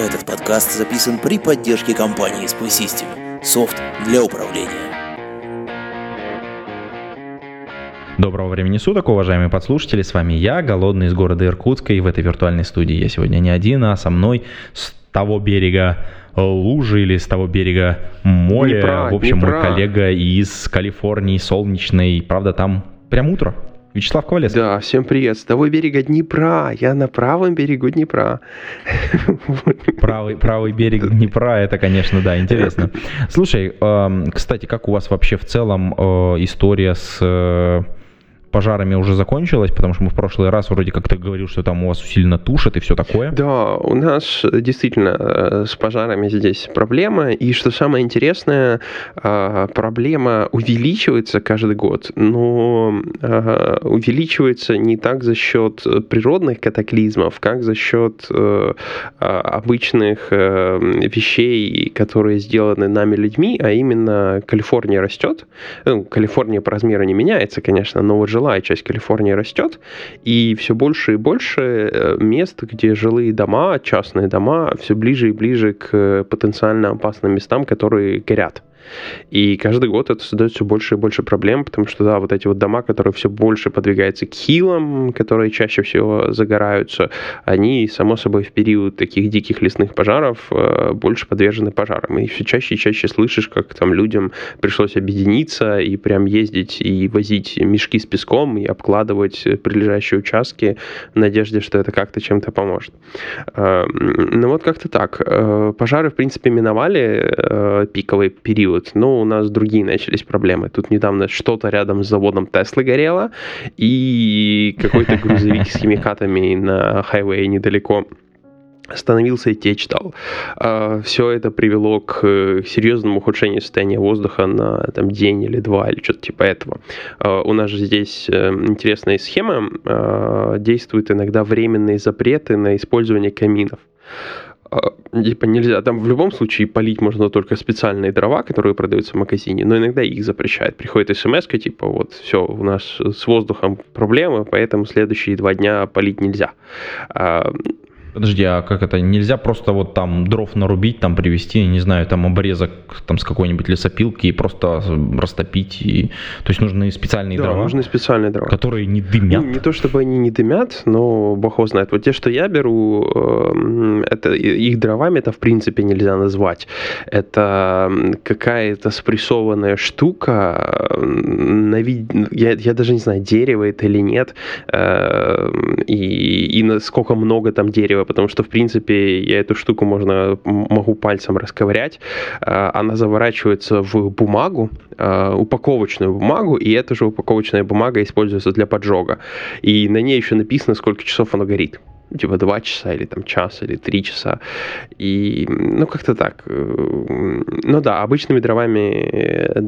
Этот подкаст записан при поддержке компании Spy System. Софт для управления. Доброго времени суток, уважаемые подслушатели. С вами я, Голодный из города Иркутска. И в этой виртуальной студии я сегодня не один, а со мной с того берега лужи или с того берега моря. Днепра, в общем, Днепра. мой коллега из Калифорнии, солнечной. Правда, там прям утро. Вячеслав Ковалев. Да, всем привет. С того берега Днепра. Я на правом берегу Днепра. Правый, правый берег Днепра, это, конечно, да, интересно. Слушай, эм, кстати, как у вас вообще в целом э, история с э, пожарами уже закончилась? Потому что мы в прошлый раз вроде как ты говорил, что там у вас усиленно тушат и все такое. Да, у нас э, действительно э, с пожарами здесь проблема. И что самое интересное, э, проблема увеличивается каждый год, но увеличивается не так за счет природных катаклизмов, как за счет э, обычных вещей, которые сделаны нами людьми, а именно Калифорния растет. Ну, Калифорния по размеру не меняется, конечно, но вот жилая часть Калифорнии растет, и все больше и больше э, мест, где жилые дома, частные дома, все ближе и ближе к э, потенциально опасным местам, которые горят. И каждый год это создает все больше и больше проблем, потому что, да, вот эти вот дома, которые все больше подвигаются к хилам, которые чаще всего загораются, они, само собой, в период таких диких лесных пожаров э, больше подвержены пожарам. И все чаще и чаще слышишь, как там людям пришлось объединиться и прям ездить и возить мешки с песком и обкладывать прилежащие участки в надежде, что это как-то чем-то поможет. Э, Ну вот как-то так. Э, Пожары, в принципе, миновали пиковый период, но у нас другие начались проблемы. Тут недавно что-то рядом с заводом Теслы горело, и какой-то грузовик с химикатами на хайвее недалеко остановился и течь дал. Все это привело к э, серьезному ухудшению состояния воздуха на там, день или два, или что-то типа этого. А, У нас же здесь э, интересная схема. А, Действуют иногда временные запреты на использование каминов. А, Типа нельзя, там в любом случае полить можно только специальные дрова, которые продаются в магазине, но иногда их запрещают. Приходит смс типа вот все, у нас с воздухом проблемы, поэтому следующие два дня полить нельзя. Подожди, а как это? Нельзя просто вот там дров нарубить, там привезти, не знаю, там обрезок там с какой-нибудь лесопилки и просто растопить. И... То есть нужны специальные Да, дрова, нужны специальные дрова. которые не дымят. Ну, не то чтобы они не дымят, но бог его знает. Вот те, что я беру, эм, это их дровами это в принципе нельзя назвать. Это какая-то спрессованная штука, на вид... я, я даже не знаю, дерево это или нет, эм, и, и насколько много там дерева, потому что, в принципе, я эту штуку можно, могу пальцем расковырять. Э, Она заворачивается в бумагу, э, упаковочную бумагу, и эта же упаковочная бумага используется для поджога. И на ней еще написано, сколько часов оно горит. Типа два часа или там час или три часа. И, ну, как-то так. Ну да, обычными дровами, э,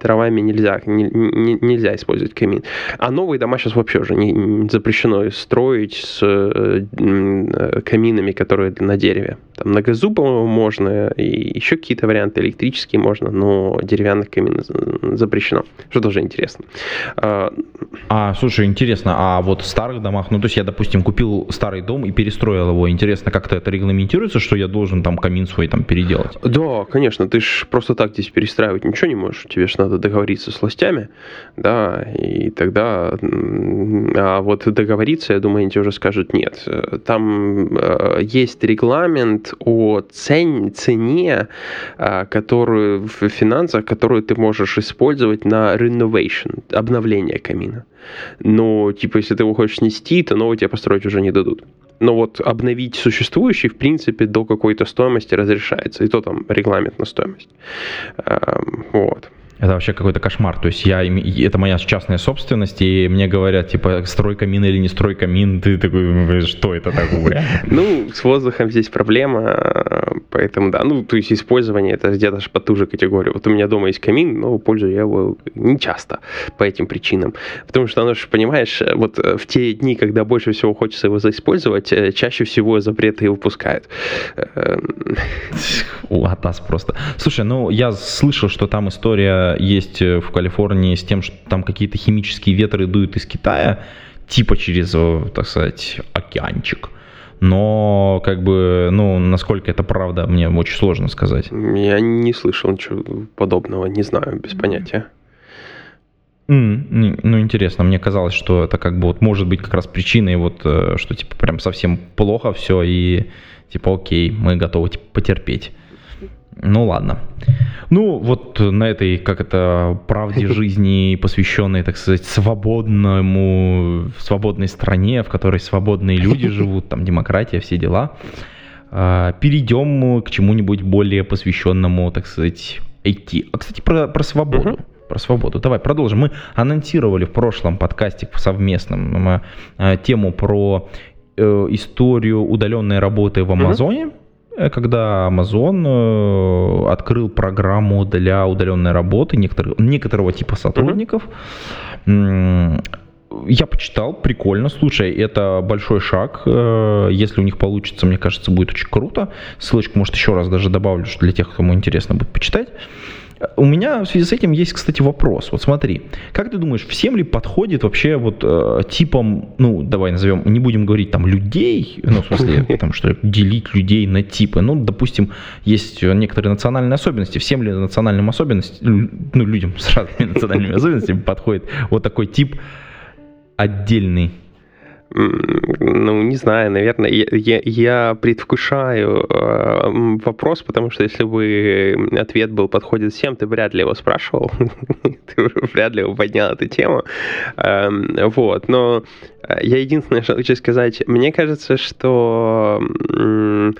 дровами нельзя, не- не- нельзя использовать камин. А новые дома сейчас вообще уже не, не запрещено строить с э, э, каминами, которые на дереве. Там на газу, по-моему, можно, и еще какие-то варианты электрические можно, но деревянных камин за- запрещено, что тоже интересно. А, А, слушай, интересно, а вот в старых домах, ну, то есть я, допустим, купил старый дом и перестроил его, интересно, как-то это регламентируется, что я должен там камин свой там переделать? Да, конечно, ты ж просто так здесь перестраивать ничего не можешь. Тебе же надо договориться с властями, да, и тогда... А вот договориться, я думаю, они тебе уже скажут нет. Там э, есть регламент о цен- цене, э, которую в финансах, которую ты можешь использовать на renovation, обновление камина. Но, типа, если ты его хочешь снести, то новый тебе построить уже не дадут. Но вот обновить существующий, в принципе, до какой-то стоимости разрешается. И то там регламент на стоимость. Вот. Это вообще какой-то кошмар. То есть я, это моя частная собственность, и мне говорят, типа, строй камин или не строй камин. Ты такой, что это такое? Ну, с воздухом здесь проблема, поэтому да. Ну, то есть использование это где-то же по ту же категорию. Вот у меня дома есть камин, но пользую я его не часто по этим причинам. Потому что, ну, понимаешь, вот в те дни, когда больше всего хочется его заиспользовать, э, чаще всего запреты и выпускают. Латас просто. Слушай, ну, я слышал, что там история есть э, в Калифорнии с тем, что там какие-то химические ветры дуют из Китая, типа через, э, так сказать, океанчик. Но, как бы, ну, насколько это правда, мне очень сложно сказать. Я не слышал ничего подобного, не знаю, без понятия. Mm, ну, интересно, мне казалось, что это как бы вот может быть как раз причиной, вот, э, что типа прям совсем плохо все, и типа окей, мы готовы типа, потерпеть. Ну ладно. Ну, вот на этой, как это, правде жизни, посвященной, так сказать, свободному, свободной стране, в которой свободные люди живут, там демократия, все дела, а, перейдем к чему-нибудь более посвященному, так сказать, IT. А, кстати, про, про свободу. Uh-huh. Про свободу. Давай продолжим. Мы анонсировали в прошлом подкасте совместном э, тему про э, историю удаленной работы в Амазоне. Э, когда Amazon э, открыл программу для удаленной работы некоторых, некоторого типа сотрудников. Mm-hmm. Я почитал, прикольно. Слушай, это большой шаг. Э, если у них получится, мне кажется, будет очень круто. Ссылочку, может, еще раз даже добавлю, что для тех, кому интересно будет почитать. У меня в связи с этим есть, кстати, вопрос. Вот смотри, как ты думаешь, всем ли подходит вообще вот э, типом, ну, давай назовем, не будем говорить там людей, ну, в смысле, там, что делить людей на типы. Ну, допустим, есть некоторые национальные особенности. Всем ли национальным особенностям, ну, людям с разными национальными особенностями подходит вот такой тип отдельный? Ну, не знаю, наверное, я, я, я предвкушаю э, вопрос, потому что если бы ответ был подходит всем, ты вряд ли его спрашивал, ты вряд ли поднял эту тему. Э, вот, но я единственное, что хочу сказать, мне кажется, что э,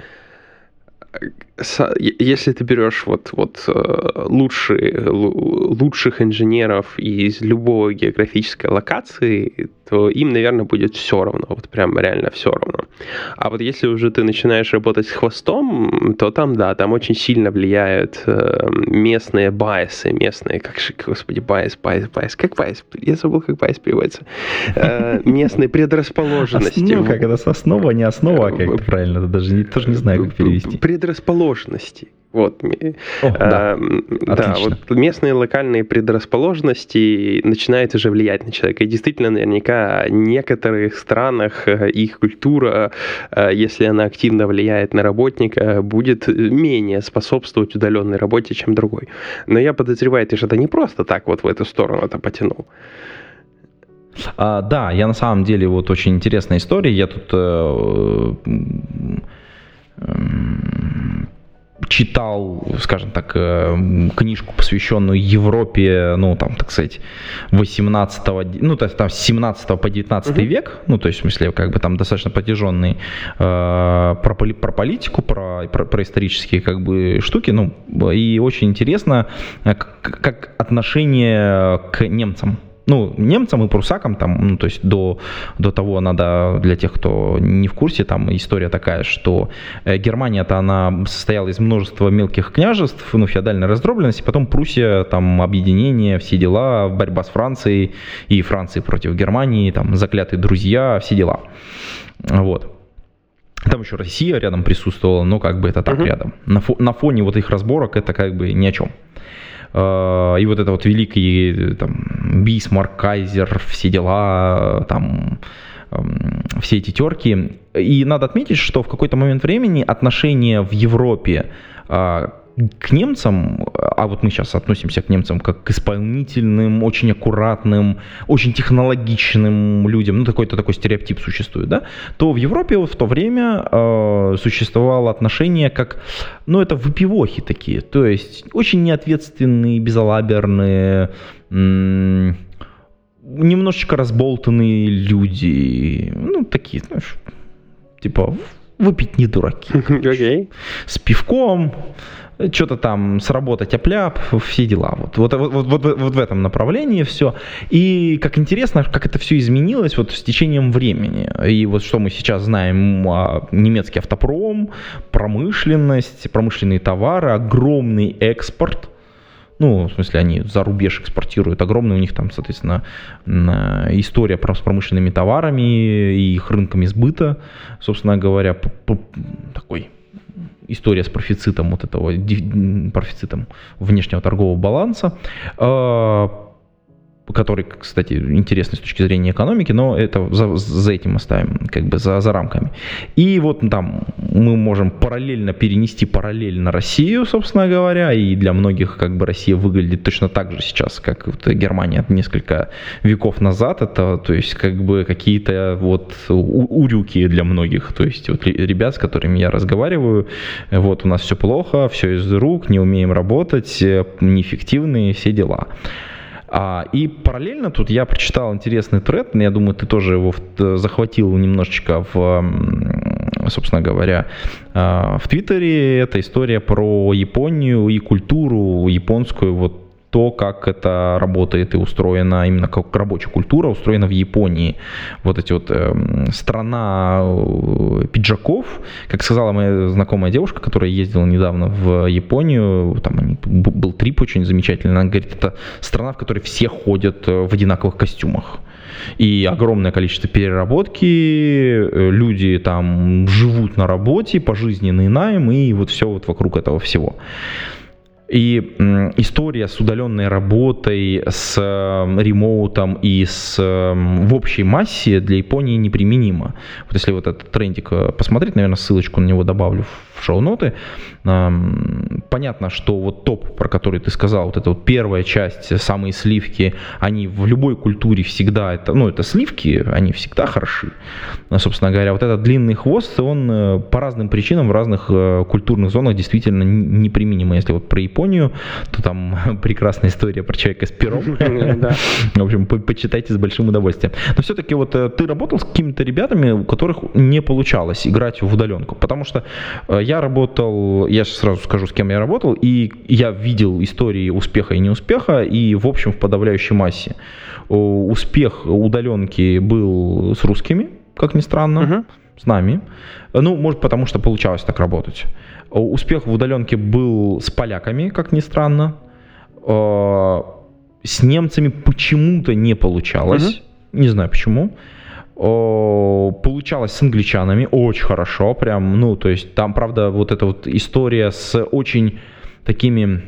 если ты берешь вот, вот э, лучшие, лучших инженеров из любой географической локации, то им, наверное, будет все равно, вот прям реально все равно. А вот если уже ты начинаешь работать с хвостом, то там, да, там очень сильно влияют э, местные bias ы, местные, как же, господи, bias, bias, bias, как bias? Я забыл, как bias переводится. Э, местные предрасположенности. Ну, как это, основа, не основа, а как правильно, даже тоже не знаю, как перевести. Предрасположенности. Вот. О, да. да, вот местные локальные предрасположенности начинают уже влиять на человека. И действительно, наверняка в некоторых странах э, их культура, э, если она активно влияет на работника, будет менее способствовать удаленной работе, чем другой. Но я подозреваю, ты же это не просто так вот в эту сторону это потянул. А, да, я на самом деле вот очень интересная история. Я тут э, э, читал, скажем так, э, книжку, посвященную Европе, ну, там, так сказать, 18 ну, то есть там с 17 по 19 uh-huh. век, ну, то есть, в смысле, как бы там достаточно протяженный э, про, про политику, про, про, про исторические, как бы, штуки, ну, и очень интересно, э, как, как отношение к немцам, ну, немцам и прусакам, там, ну, то есть до, до того надо, для тех, кто не в курсе, там история такая, что э, Германия-то она состояла из множества мелких княжеств, ну, феодальной раздробленности, потом Пруссия, там, объединение, все дела, борьба с Францией, и Франции против Германии, там, заклятые друзья, все дела. Вот. Там еще Россия рядом присутствовала, но как бы это так uh-huh. рядом. На, фо- на фоне вот их разборок это как бы ни о чем. Э, и вот это вот великий там, Бисмарк, Кайзер, все дела, там, эм, все эти терки. И надо отметить, что в какой-то момент времени отношения в Европе э, к немцам, а вот мы сейчас относимся к немцам как к исполнительным, очень аккуратным, очень технологичным людям, ну такой-то такой стереотип существует, да, то в Европе в то время э, существовало отношение как, ну это выпивохи такие, то есть очень неответственные, безалаберные, м- немножечко разболтанные люди, ну такие, знаешь, типа выпить не дураки. Okay. С пивком, что-то там сработать опляп, все дела. Вот, вот, вот, вот, вот, в этом направлении все. И как интересно, как это все изменилось вот с течением времени. И вот что мы сейчас знаем, а, немецкий автопром, промышленность, промышленные товары, огромный экспорт – ну, в смысле, они за рубеж экспортируют. Огромная у них там, соответственно, история с промышленными товарами и их рынками сбыта, собственно говоря, такой история с профицитом вот этого, профицитом внешнего торгового баланса. Который, кстати, интересный с точки зрения экономики, но это за, за этим оставим, как бы за, за рамками. И вот там мы можем параллельно перенести параллель на Россию, собственно говоря, и для многих как бы Россия выглядит точно так же сейчас, как вот Германия несколько веков назад. Это, то есть, как бы какие-то вот урюки для многих, то есть вот ребят, с которыми я разговариваю, вот у нас все плохо, все из рук, не умеем работать, неэффективные, все дела. А, и параллельно тут я прочитал интересный тред, я думаю, ты тоже его захватил немножечко в, собственно говоря, а, в Твиттере. Это история про Японию и культуру японскую, вот то, как это работает и устроено, именно как рабочая культура устроена в Японии. Вот эти вот э, страна пиджаков, как сказала моя знакомая девушка, которая ездила недавно в Японию, там был трип очень замечательный, она говорит, это страна, в которой все ходят э, в одинаковых костюмах и огромное количество переработки, э, люди там живут на работе, пожизненный найм и вот все вот вокруг этого всего. И история с удаленной работой, с эм, ремоутом и с, эм, в общей массе для Японии неприменима. Вот если вот этот трендик э, посмотреть, наверное, ссылочку на него добавлю в шоу-ноты. Понятно, что вот топ, про который ты сказал, вот эта вот первая часть, самые сливки, они в любой культуре всегда, это, ну, это сливки, они всегда хороши. Собственно говоря, вот этот длинный хвост, он э, по разным причинам в разных э, культурных зонах действительно неприменим. Если вот про Японию, то там прекрасная история про человека с пером. В общем, почитайте с большим удовольствием. Но все-таки вот э, ты работал с какими-то ребятами, у которых не получалось играть в удаленку, потому что я работал, я сразу скажу, с кем я работал, и я видел истории успеха и неуспеха, и в общем в подавляющей массе успех удаленки был с русскими, как ни странно, uh-huh. с нами. Ну, может, потому что получалось так работать. Успех в удаленке был с поляками, как ни странно. С немцами почему-то не получалось. Uh-huh. Не знаю почему получалось с англичанами очень хорошо, прям, ну, то есть там, правда, вот эта вот история с очень такими,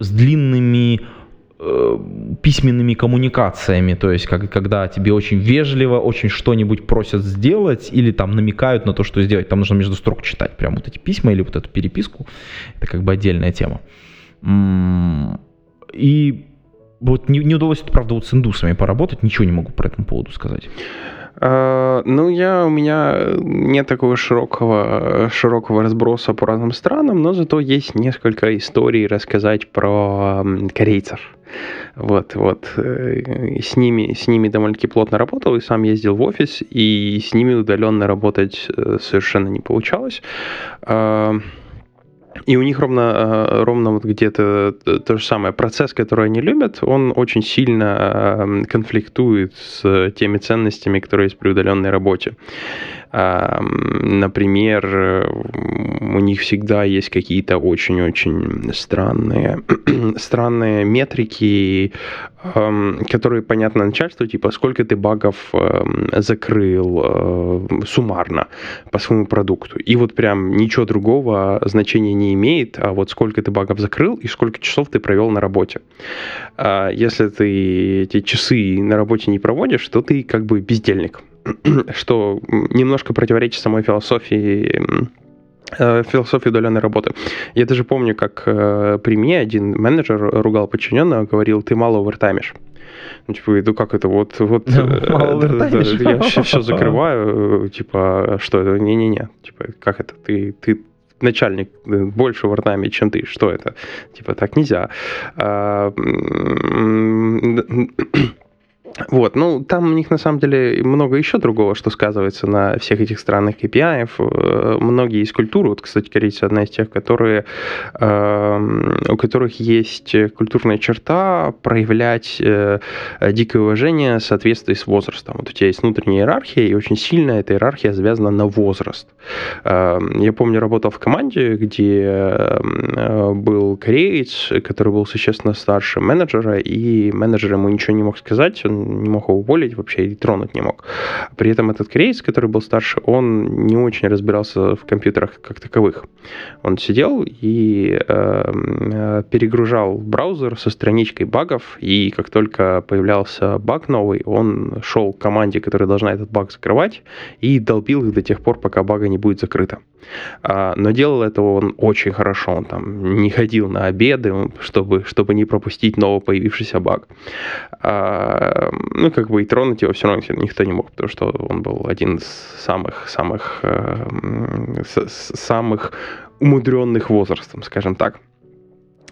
с длинными э, письменными коммуникациями, то есть как, когда тебе очень вежливо, очень что-нибудь просят сделать или там намекают на то, что сделать, там нужно между строк читать прям вот эти письма или вот эту переписку, это как бы отдельная тема. И вот не, не удалось, правда, вот с индусами поработать, ничего не могу по этому поводу сказать. Uh, ну, я, у меня нет такого широкого, широкого разброса по разным странам, но зато есть несколько историй рассказать про корейцев. Вот, вот. Э, с ними, с ними довольно-таки плотно работал, и сам ездил в офис, и с ними удаленно работать э, совершенно не получалось. И у них ровно, э, ровно вот где-то то же самое. Процесс, который они любят, он очень сильно э, конфликтует с теми ценностями, которые есть при удаленной работе. Например, у них всегда есть какие-то очень-очень странные, странные метрики, которые понятно начальству, типа сколько ты багов закрыл э, суммарно по своему продукту. И вот прям ничего другого значения не имеет, а вот сколько ты багов закрыл и сколько часов ты провел на работе. А если ты эти часы на работе не проводишь, то ты как бы бездельник что немножко противоречит самой философии э, философии удаленной работы. Я даже помню, как э, при мне один менеджер ругал подчиненного, говорил, ты мало овертаймишь. Ну, типа, ну как это, вот, вот э, я все закрываю, типа, что это, не-не-не, типа, как это, ты, ты начальник больше овертайме, чем ты, что это? Типа, так нельзя. Вот, ну, там у них на самом деле много еще другого, что сказывается на всех этих странных KPI. Э, многие из культуры, вот, кстати, корейцы одна из тех, которые, э, у которых есть культурная черта проявлять э, дикое уважение в соответствии с возрастом. Вот у тебя есть внутренняя иерархия, и очень сильно эта иерархия завязана на возраст. Э, я помню, работал в команде, где э, был кореец, который был существенно старше менеджера, и менеджер ему ничего не мог сказать, он не мог его уволить вообще и тронуть не мог. При этом этот корейец, который был старше, он не очень разбирался в компьютерах как таковых. Он сидел и э, перегружал браузер со страничкой багов, и как только появлялся баг новый, он шел к команде, которая должна этот баг закрывать, и долбил их до тех пор, пока бага не будет закрыта. А, но делал этого он очень хорошо, он там не ходил на обеды, чтобы, чтобы не пропустить новый появившийся баг. Ну, как бы и тронуть его все равно никто не мог, потому что он был один из самых-самых э, самых умудренных возрастом, скажем так.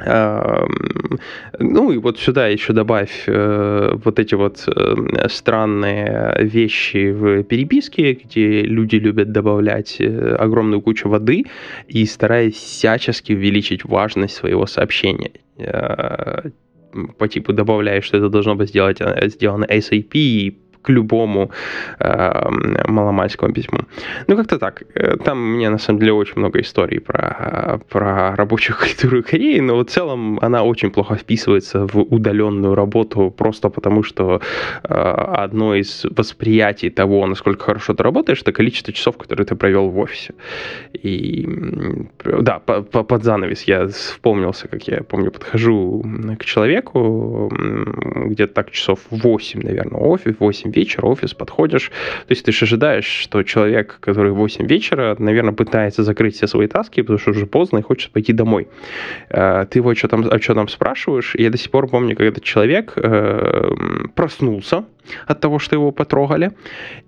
Ну и вот сюда еще добавь э, вот эти вот э, странные вещи в переписке, где люди любят добавлять э, огромную кучу воды и стараясь всячески увеличить важность своего сообщения по типу добавляешь, что это должно быть сделать, сделано SAP, и к любому э, маломальскому письму. Ну, как-то так. Э, там у меня, на самом деле, очень много историй про, про рабочую культуру Кореи, но в целом она очень плохо вписывается в удаленную работу, просто потому что э, одно из восприятий того, насколько хорошо ты работаешь, это количество часов, которые ты провел в офисе. И да, по, по, под занавес я вспомнился, как я помню, подхожу к человеку, где-то так часов 8, наверное, офис, 8 вечера, офис, подходишь. То есть ты же ожидаешь, что человек, который в 8 вечера, наверное, пытается закрыть все свои таски, потому что уже поздно и хочет пойти домой. Э, ты его что там, о чем там спрашиваешь, я до сих пор помню, как этот человек э, проснулся, от того, что его потрогали,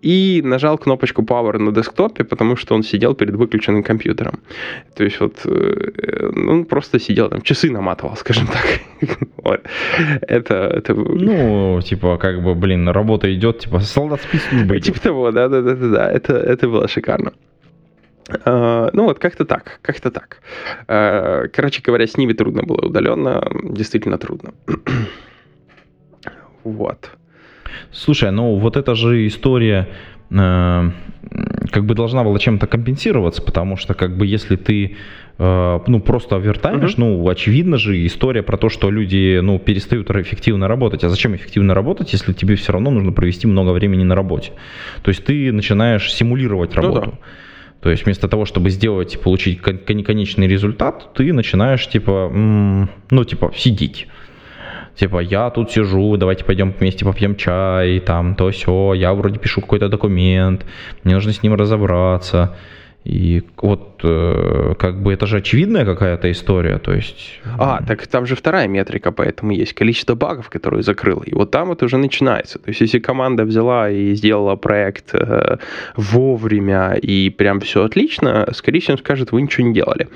и нажал кнопочку Power на десктопе, потому что он сидел перед выключенным компьютером. То есть вот э, он просто сидел там, часы наматывал, скажем так. это, это... Ну, типа, как бы, блин, работа идет, типа, солдат спецслужбы. Типа того, да-да-да-да, это, это было шикарно. Uh, ну вот как-то так, как-то так. Uh, короче говоря, с ними трудно было удаленно, действительно трудно. вот. Слушай, ну вот эта же история э, как бы должна была чем-то компенсироваться, потому что как бы если ты э, ну просто овертаймишь, uh-huh. ну очевидно же история про то, что люди ну перестают эффективно работать. А зачем эффективно работать, если тебе все равно нужно провести много времени на работе? То есть ты начинаешь симулировать работу. Ну, да. То есть вместо того, чтобы сделать и получить конечный результат, ты начинаешь типа, ну типа сидеть типа, я тут сижу, давайте пойдем вместе попьем чай, там, то все, я вроде пишу какой-то документ, мне нужно с ним разобраться. И вот э, как бы это же очевидная какая-то история, то есть... А, так там же вторая метрика, поэтому есть количество багов, которые закрыла. И вот там это уже начинается. То есть если команда взяла и сделала проект э, вовремя и прям все отлично, скорее всего, скажет, вы ничего не делали.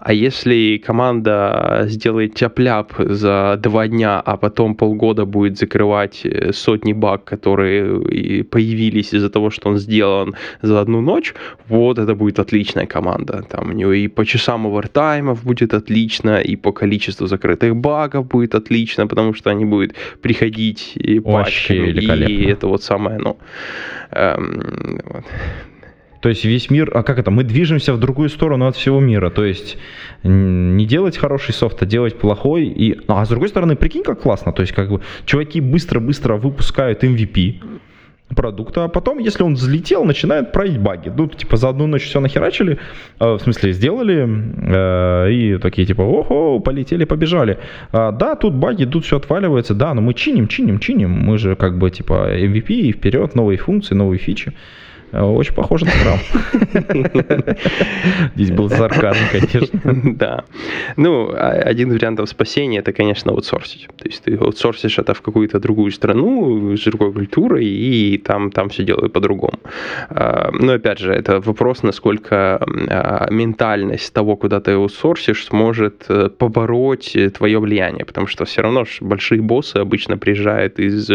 А если команда сделает тяп-ляп за два дня, а потом полгода будет закрывать э, сотни баг, которые появились из-за того, что он сделан за одну ночь, вот это будет будет отличная команда. Там у него и по часам овертаймов будет отлично, и по количеству закрытых багов будет отлично, потому что они будут приходить и пачками, и это вот самое, ну... Эм, вот. То есть весь мир, а как это, мы движемся в другую сторону от всего мира, то есть не делать хороший софт, а делать плохой, и, а с другой стороны, прикинь, как классно, то есть как бы чуваки быстро-быстро выпускают MVP, продукта, а потом, если он взлетел, начинает править баги. Ну, типа, за одну ночь все нахерачили, э, в смысле, сделали, э, и такие, типа, ого, полетели, побежали. А, да, тут баги, тут все отваливается, да, но мы чиним, чиним, чиним, мы же, как бы, типа, MVP, и вперед, новые функции, новые фичи. Очень похоже на Scrum. Здесь был сарказм, конечно. Да. Ну, а, один из вариантов спасения это, конечно, аутсорсить. То есть ты аутсорсишь это в какую-то другую страну с другой культурой, и там, там все делают по-другому. А, но опять же, это вопрос, насколько ментальность того, куда ты аутсорсишь, сможет э, побороть твое влияние. Потому что все равно большие боссы обычно приезжают из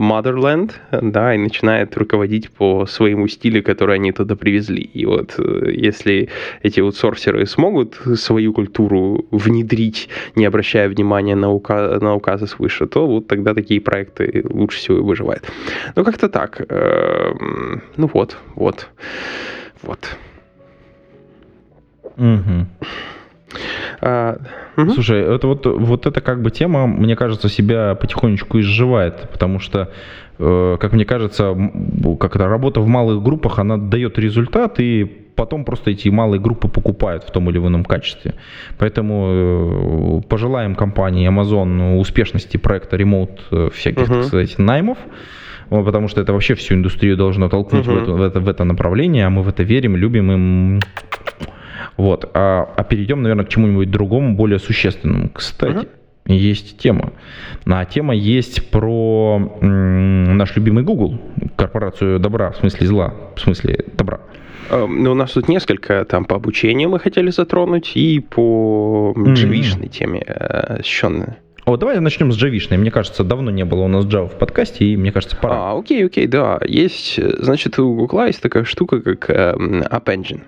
Motherland, да, и начинают руководить по своему стилю, который они туда привезли. И вот э, если эти аутсорсеры смогут свою культуру внедрить, не обращая внимания на, указ, на указы свыше, то вот тогда такие проекты лучше всего и выживают. Ну, как-то так. Эм, ну вот, вот, вот. Угу. Угу. Слушай, это вот, вот эта как бы тема, мне кажется, себя потихонечку изживает, потому что, э, как мне кажется, как это, работа в малых группах, она дает результат, и потом просто эти малые группы покупают в том или ином качестве. Поэтому э, пожелаем компании Amazon успешности проекта ремоут э, всяких, угу. так сказать, наймов потому что это вообще всю индустрию должно толкнуть угу. в, это, в, это, в это направление, а мы в это верим, любим и вот. А, а перейдем, наверное, к чему-нибудь другому, более существенному. Кстати, uh есть тема. А тема есть про м, наш любимый Google, корпорацию добра, в смысле зла, в смысле добра. Ну, у нас тут несколько, там по обучению мы хотели затронуть, и по джавишной mm-hmm. теме освещенной. О, давай начнем с джавишной. Мне кажется, давно не было у нас Java в подкасте, и мне кажется, пора. А, окей, окей, да. Есть, значит, у Google есть такая штука, как э, App Engine.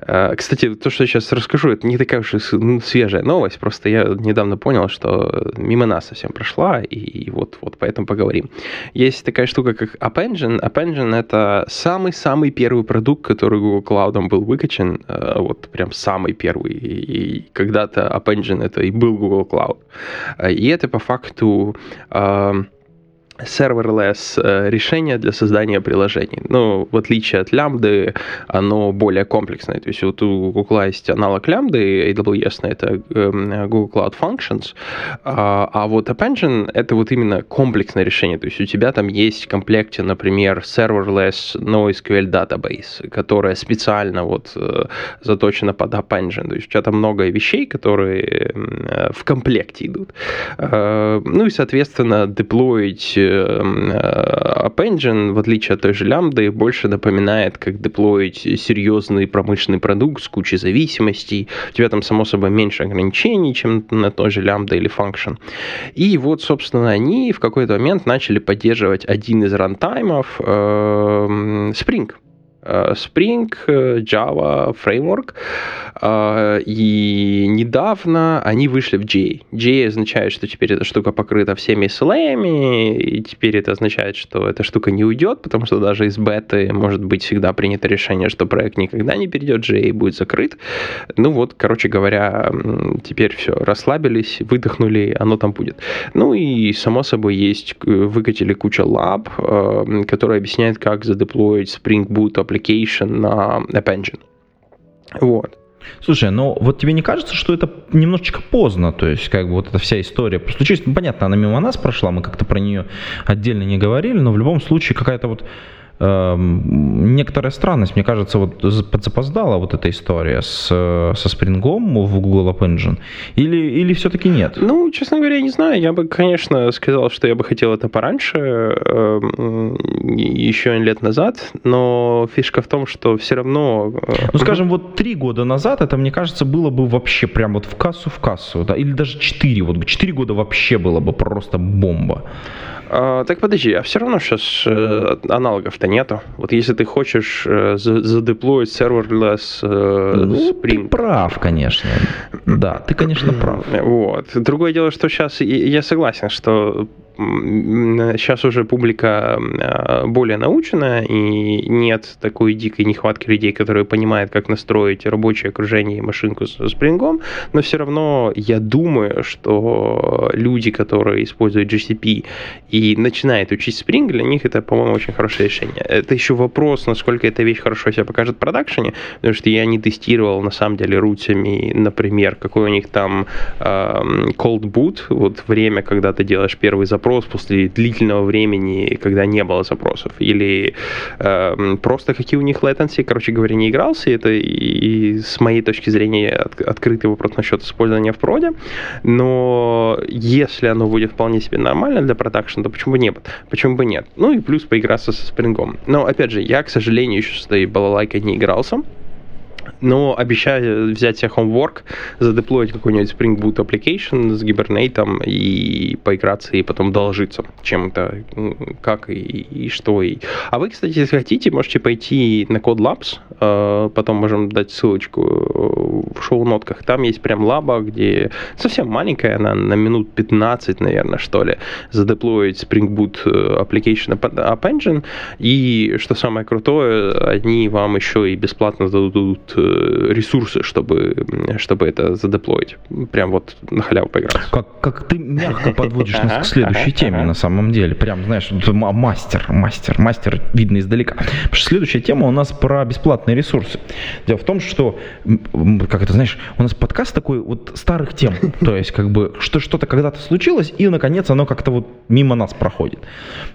Э, кстати, то, что я сейчас расскажу, это не такая уж и ну, свежая новость, просто я недавно понял, что мимо нас совсем прошла, и вот, вот поэтому поговорим. Есть такая штука, как App Engine. App Engine — это самый-самый первый продукт, который Google Cloud был выкачан, э, вот прям самый первый. И когда-то App Engine — это и был Google Cloud. Э, и это по факту serverless э, решение для создания приложений. Ну, в отличие от лямбды, оно более комплексное. То есть вот у Google есть аналог лямбды, AWS это эм, Google Cloud Functions, а, а вот App Engine это вот именно комплексное решение. То есть у тебя там есть в комплекте, например, serverless NoSQL database, которая специально вот э, заточена под App Engine. То есть у тебя там много вещей, которые э, в комплекте идут. Ну и, соответственно, деплоить App Engine, в отличие от той же лямбды, больше напоминает, как деплоить серьезный промышленный продукт с кучей зависимостей. У тебя там, само собой, меньше ограничений, чем на той же лямбда или function. И вот, собственно, они в какой-то момент начали поддерживать один из рантаймов э, Spring. Э, Spring, э, Java, Framework. Э, и недавно они вышли в J. J означает, что теперь эта штука покрыта всеми SLA, и теперь это означает, что эта штука не уйдет, потому что даже из беты может быть всегда принято решение, что проект никогда не перейдет J и будет закрыт. Ну вот, короче говоря, теперь все, расслабились, выдохнули, оно там будет. Ну и, само собой, есть, выкатили куча лаб, которые объясняют, как задеплоить Spring Boot application App Engine. Вот. Слушай, ну вот тебе не кажется, что это немножечко поздно, то есть как бы вот эта вся история случилась, ну, понятно, она мимо нас прошла, мы как-то про нее отдельно не говорили, но в любом случае какая-то вот Эм, некоторая странность, мне кажется, вот подзапоздала вот эта история с, со спрингом в Google App Engine, или, или все-таки нет? Ну, честно говоря, я не знаю. Я бы, конечно, сказал, что я бы хотел это пораньше, эм, еще лет назад, но фишка в том, что все равно... Э, ну, скажем, вот три года назад это, мне кажется, было бы вообще прям вот в кассу в кассу, да, или даже четыре, вот четыре года вообще было бы просто бомба. А, так подожди, а все равно сейчас э, аналогов-то нету. Вот если ты хочешь э, задеплоить serverless э, ну, Spring... ты прав, конечно. Да, ты, конечно, прав. Вот. Другое дело, что сейчас я согласен, что сейчас уже публика а, более научена, и нет такой дикой нехватки людей, которые понимают, как настроить рабочее окружение и машинку с спрингом, но все равно я думаю, что люди, которые используют GCP и начинают учить Spring, для них это, по-моему, очень хорошее решение. Это еще вопрос, насколько эта вещь хорошо себя покажет в продакшене, потому что я не тестировал, на самом деле, рутами, например, какой у них там э, cold boot, вот время, когда ты делаешь первый запрос запрос после длительного времени, когда не было запросов, или э, просто какие у них latency, короче говоря, не игрался, это и, и с моей точки зрения от, открытый вопрос насчет использования в проде, но если оно будет вполне себе нормально для продакшн, то почему бы нет? Почему бы нет? Ну и плюс поиграться со спрингом. Но опять же, я, к сожалению, еще с этой балалайкой не игрался, но обещаю взять себе homework, задеплоить какой-нибудь Spring Boot application с Hibernate и поиграться, и потом доложиться, чем это, как и, и что. И... А вы, кстати, если хотите, можете пойти на Code Labs, э, потом можем дать ссылочку э, в шоу-нотках. Там есть прям лаба, где совсем маленькая, она на минут 15, наверное, что ли, задеплоить Spring Boot э, application App Engine, и, что самое крутое, они вам еще и бесплатно дадут Э, ресурсы, чтобы, чтобы это задеплоить. Прям вот на халяву поиграть. Как, как ты мягко подводишь нас к следующей теме, на самом деле. Прям, знаешь, мастер, мастер, мастер видно издалека. Потому что следующая тема у нас про бесплатные ресурсы. Дело в том, что, как это, знаешь, у нас подкаст такой вот старых тем. То есть, как бы, что что-то когда-то случилось, и, наконец, оно как-то вот мимо нас проходит.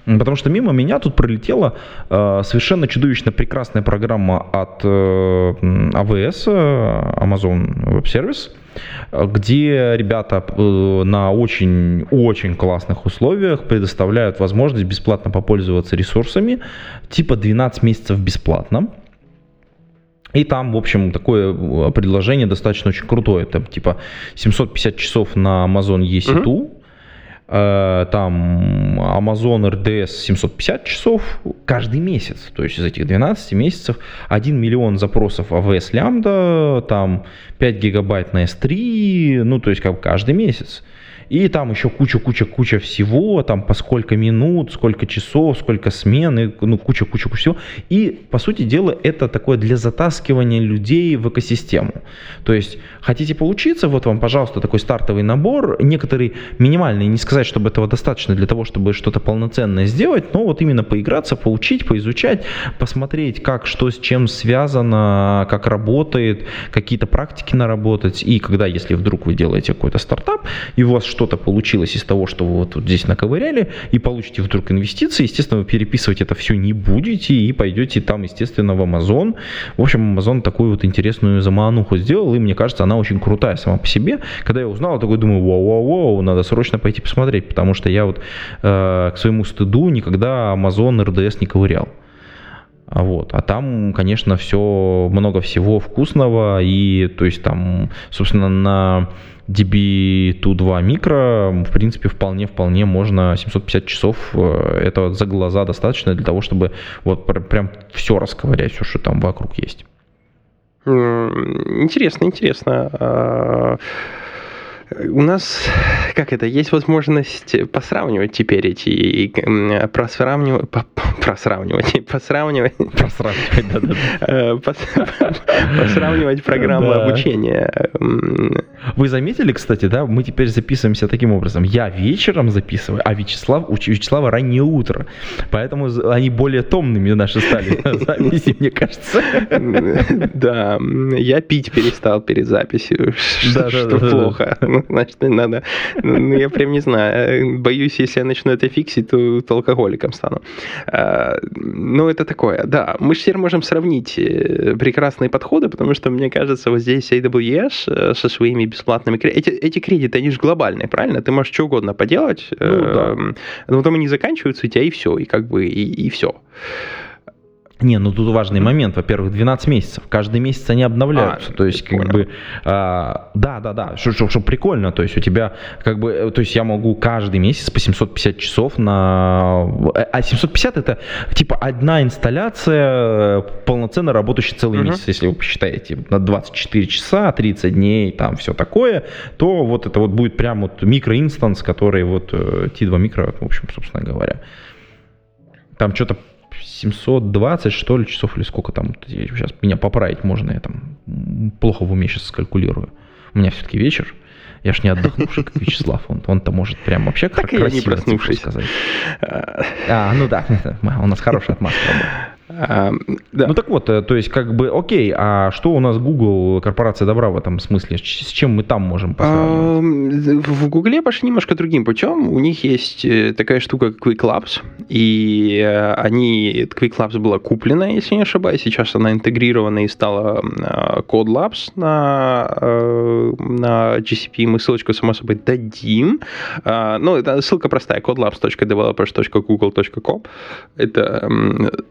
Потому что мимо меня тут пролетела э, совершенно чудовищно прекрасная программа от э, AWS, э, Amazon Web Service, где ребята э, на очень-очень классных условиях предоставляют возможность бесплатно попользоваться ресурсами, типа 12 месяцев бесплатно. И там, в общем, такое э, предложение достаточно очень крутое. Там типа 750 часов на Amazon EC2, uh-huh. Э, там Amazon RDS 750 часов каждый месяц. То есть из этих 12 месяцев 1 миллион запросов AWS лямбда, там 5 гигабайт на S3, ну то есть как каждый месяц. И там еще куча-куча-куча всего, там по сколько минут, сколько часов, сколько смен, и, ну куча-куча всего. И, по сути дела, это такое для затаскивания людей в экосистему. То есть, хотите поучиться, вот вам, пожалуйста, такой стартовый набор, некоторый минимальный, не сказать, чтобы этого достаточно для того, чтобы что-то полноценное сделать, но вот именно поиграться, поучить, поизучать, посмотреть, как, что с чем связано, как работает, какие-то практики наработать. И когда, если вдруг вы делаете какой-то стартап, и у вас что-то получилось из того, что вы вот здесь наковыряли, и получите вдруг инвестиции, естественно, вы переписывать это все не будете, и пойдете там, естественно, в Amazon. В общем, Amazon такую вот интересную замануху сделал, и мне кажется, она очень крутая сама по себе. Когда я узнал, я такой думаю, вау-вау-вау, надо срочно пойти посмотреть, потому что я вот э, к своему стыду никогда Amazon RDS не ковырял. А вот. А там, конечно, все, много всего вкусного, и то есть там, собственно, на DB2 микро, в принципе, вполне-вполне можно 750 часов, э, это за глаза достаточно для того, чтобы вот прям все расковырять, все, что там вокруг есть. Интересно, интересно. У нас, как это, есть возможность посравнивать теперь эти, просравнивать, просравнивать, посравнивать, просравнивать, да, да. посравнивать программы обучения. Вы заметили, кстати, да, мы теперь записываемся таким образом. Я вечером записываю, а Вячеслав, у Вячеслава раннее утро. Поэтому они более томными наши стали записи, мне кажется. Да, я пить перестал перед записью, что плохо. значит, надо... Ну, я прям не знаю. Боюсь, если я начну это фиксить, то, то алкоголиком стану. А, ну, это такое. Да, мы же теперь можем сравнить э, прекрасные подходы, потому что, мне кажется, вот здесь AWS э, со своими бесплатными... Эти, эти кредиты, они же глобальные, правильно? Ты можешь что угодно поделать, ну, да. Но потом они заканчиваются у тебя, и все, и как бы, и, и все. Не, ну тут важный момент. Во-первых, 12 месяцев. Каждый месяц они обновляются. А, то есть, как бы, а, да, да, да, что, что, что прикольно. То есть, у тебя, как бы, э, то есть, я могу каждый месяц по 750 часов на... Э, а 750 это, типа, одна инсталляция, полноценно работающая целый uh-huh. месяц. Если вы посчитаете на 24 часа, 30 дней, там, все такое, то вот это вот будет прям вот микроинстанс, который вот T2 э, микро, в общем, собственно говоря. Там что-то 720, что ли, часов или сколько там. Сейчас меня поправить можно, я там плохо в уме сейчас скалькулирую. У меня все-таки вечер. Я ж не отдохнувший, как Вячеслав. Он, он-то может прям вообще так красиво не проснувшись. сказать. А, ну да, у нас хорошая отмазка А, да. Ну так вот, э, то есть как бы, окей, а что у нас Google, корпорация добра в этом смысле? С чем мы там можем посравнивать? В Google пошли немножко другим путем. У них есть э, такая штука, как Quick Labs, и э, они, Quick Labs была куплена, если не ошибаюсь, сейчас она интегрирована и стала Code Labs на, на GCP. Мы ссылочку, само собой, дадим. А, ну, это ссылка простая, codelabs.developers.google.com. Это...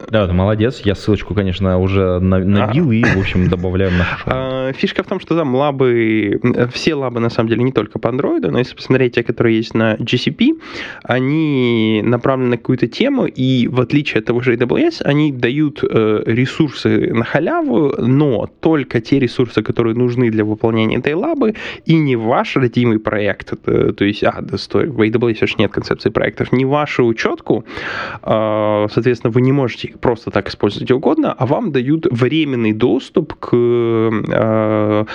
Да, это молодец. Я ссылочку, конечно, уже набил а. и, в общем, добавляем на а, Фишка в том, что там лабы, все лабы, на самом деле, не только по Android, но если посмотреть те, которые есть на GCP, они направлены на какую-то тему, и в отличие от того же AWS, они дают э, ресурсы на халяву, но только те ресурсы, которые нужны для выполнения этой лабы, и не ваш родимый проект. Это, то есть, а, да, стой, в AWS же нет концепции проектов, не вашу учетку, э, соответственно, вы не можете просто так так использовать угодно, а вам дают временный доступ к э,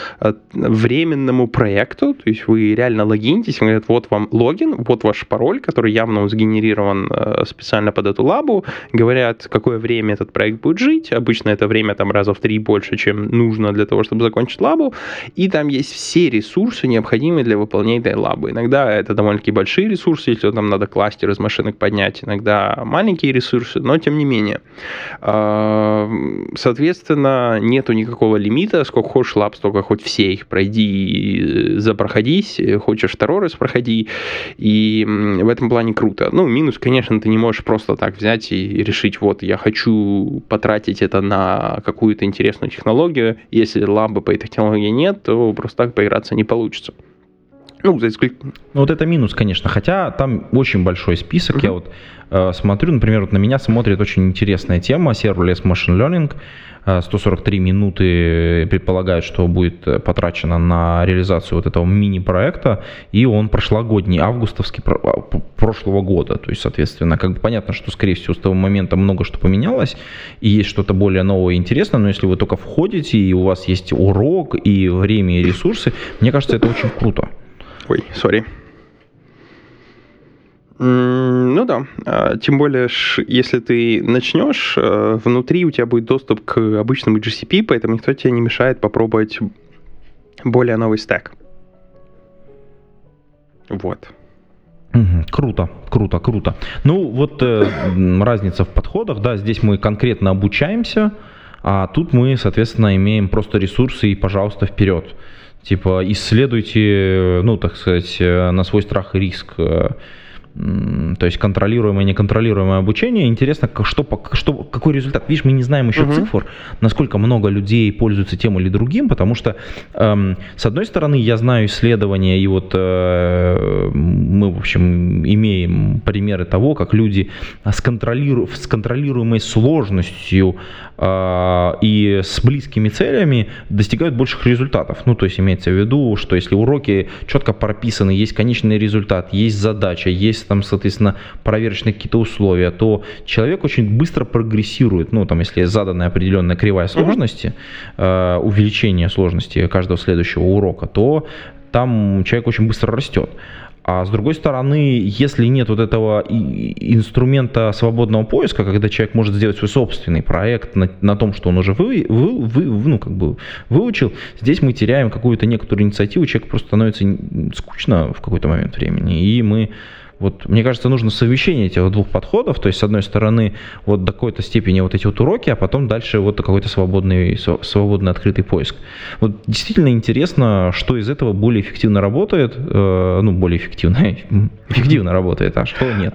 временному проекту, то есть вы реально логинитесь, говорят, вот вам логин, вот ваш пароль, который явно сгенерирован э, специально под эту лабу, говорят, какое время этот проект будет жить, обычно это время там раза в три больше, чем нужно для того, чтобы закончить лабу, и там есть все ресурсы, необходимые для выполнения этой лабы. Иногда это довольно-таки большие ресурсы, если там надо кластер из машинок поднять, иногда маленькие ресурсы, но тем не менее. Соответственно, нету никакого лимита, сколько хочешь лап, столько хоть все их пройди, запроходись, хочешь второй раз проходи, и в этом плане круто. Ну, минус, конечно, ты не можешь просто так взять и решить, вот, я хочу потратить это на какую-то интересную технологию, если лабы по этой технологии нет, то просто так поиграться не получится. Ну, за исключением... Ну, вот это минус, конечно. Хотя там очень большой список. Uh-huh. Я вот э, смотрю, например, вот на меня смотрит очень интересная тема Serverless Machine Learning. 143 э, минуты предполагают, что будет э, потрачено на реализацию вот этого мини-проекта, и он прошлогодний, августовский а, прошлого года. То есть, соответственно, как бы понятно, что, скорее всего, с того момента много что поменялось, и есть что-то более новое и интересное, но если вы только входите, и у вас есть урок, и время, и ресурсы, мне кажется, это очень круто. Ой, сори. Ну да, а, тем более, если ты начнешь, э, внутри у тебя будет доступ к обычному GCP, поэтому никто тебе не мешает попробовать более новый стек. Вот. Круто, круто, круто. Ну вот э, разница в подходах, да, здесь мы конкретно обучаемся, а тут мы, соответственно, имеем просто ресурсы и, пожалуйста, вперед. Типа исследуйте, ну, так сказать, э, на свой страх и риск э, то есть контролируемое и неконтролируемое обучение. Интересно, что, что, какой результат. Видишь, мы не знаем еще угу. цифр, насколько много людей пользуются тем или другим, потому что, эм, с одной стороны, я знаю исследования, и вот э, мы, в общем, имеем примеры того, как люди с, контролиру, с контролируемой сложностью э, и с близкими целями достигают больших результатов. Ну, то есть имеется в виду, что если уроки четко прописаны, есть конечный результат, есть задача, есть есть там, соответственно, проверочные какие-то условия, то человек очень быстро прогрессирует. Ну, там, если задана определенная кривая сложности, uh-huh. увеличение сложности каждого следующего урока, то там человек очень быстро растет. А с другой стороны, если нет вот этого инструмента свободного поиска, когда человек может сделать свой собственный проект на, на том, что он уже вы, вы, вы, ну, как бы выучил, здесь мы теряем какую-то некоторую инициативу, человек просто становится скучно в какой-то момент времени, и мы вот, мне кажется, нужно совмещение этих двух подходов, то есть, с одной стороны, вот до какой-то степени вот эти вот уроки, а потом дальше вот какой-то свободный, свободный открытый поиск. Вот действительно интересно, что из этого более эффективно работает, э, ну, более эффективно, эффективно работает, а что нет.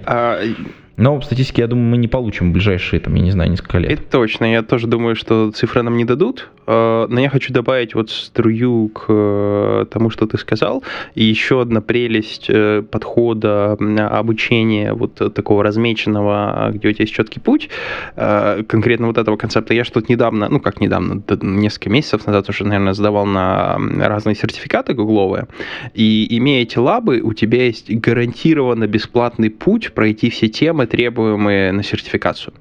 Но в статистике, я думаю, мы не получим в ближайшие, там, я не знаю, несколько лет. Это точно. Я тоже думаю, что цифры нам не дадут. А, но я хочу добавить вот струю к э, тому, что ты сказал. И еще одна прелесть э, подхода обучения вот такого размеченного, где у тебя есть четкий путь. А, конкретно вот этого концепта я что-то недавно, ну как недавно, несколько месяцев назад уже, наверное, сдавал на разные сертификаты гугловые. И имея эти лабы, у тебя есть гарантированно бесплатный путь пройти все темы, требуемые на сертификацию.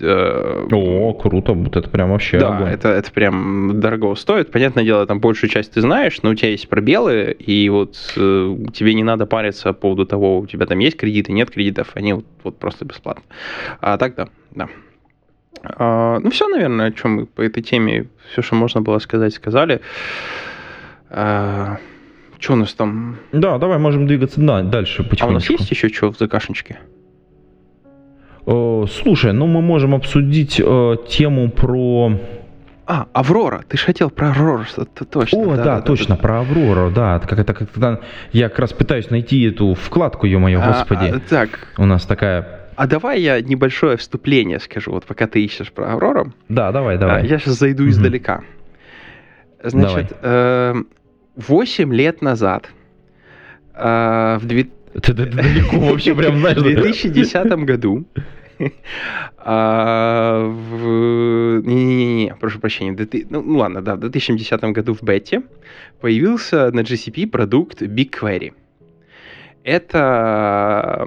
Э, О, круто, вот это прям вообще Да, это, это прям дорого стоит. Понятное дело, там большую часть ты знаешь, но у тебя есть пробелы, и вот э, тебе не надо париться по поводу того, у тебя там есть кредиты, нет кредитов, они вот, вот просто бесплатно. А так да, да. А, ну, все, наверное, о чем мы по этой теме, все, что можно было сказать, сказали. А, что у нас там? Да, давай можем двигаться да, дальше потихонечку. А у нас есть еще что в загашничке? Э, слушай, ну мы можем обсудить э, тему про... А, Аврора, ты же хотел про Аврору что-то точно. О, да, да, точно, да, про Аврору, да. Как это, это, я как раз пытаюсь найти эту вкладку, ё-моё, А, господи. а, так, У нас такая... а давай я небольшое вступление скажу, вот пока ты ищешь про Аврору. Да, давай, А, давай. Я сейчас зайду Мгм. издалека. Значит, эм, 8 лет назад, э, в две- Ты, ты- ты далеко вообще прям, знаешь... в 2010 году, а, Не-не-не, прошу прощения. Ну ну ладно, да, в 2010 году в бете появился на GCP продукт BigQuery. Это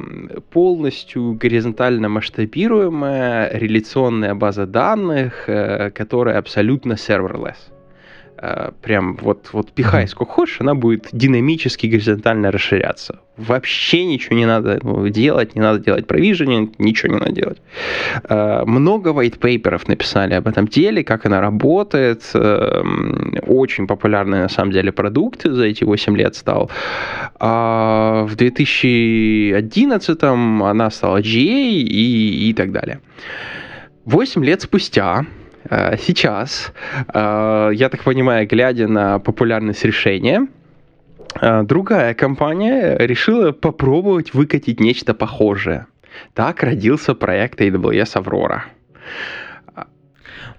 полностью горизонтально масштабируемая реляционная база данных, э, которая абсолютно serverless. Э, Прям вот, вот пихай сколько хочешь, она будет динамически горизонтально расширяться. Вообще ничего не надо делать, не надо делать провижение, ничего не надо делать. Э, Много white paper'ов написали об этом деле, как она работает. Эм, Очень популярный на самом деле продукт за эти 8 лет стал. А в 2011 она стала GA и, и так далее. 8 лет спустя э, сейчас, э, я так понимаю, глядя на популярность решения, э, другая компания решила попробовать выкатить нечто похожее. Так родился проект AWS Aurora.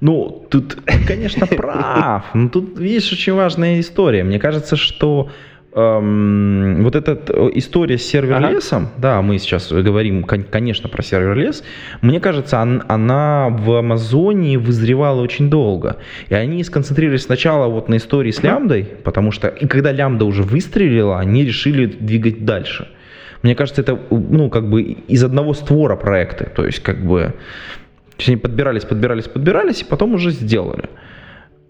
Ну, тут, конечно, прав. Но тут, видишь, очень важная история. Мне кажется, что эм, вот эта э, история с serverless ом, да, мы сейчас говорим, кон- конечно, про serverless, мне кажется, он- она в Амазоне вызревала очень долго. И они сконцентрировались сначала вот на истории с лямбдой, потому что, и когда лямбда уже выстрелила, они решили двигать дальше. Мне кажется, это, ну, как бы из одного створа проекты. То есть, как бы, то есть они подбирались, подбирались, подбирались, и потом уже сделали.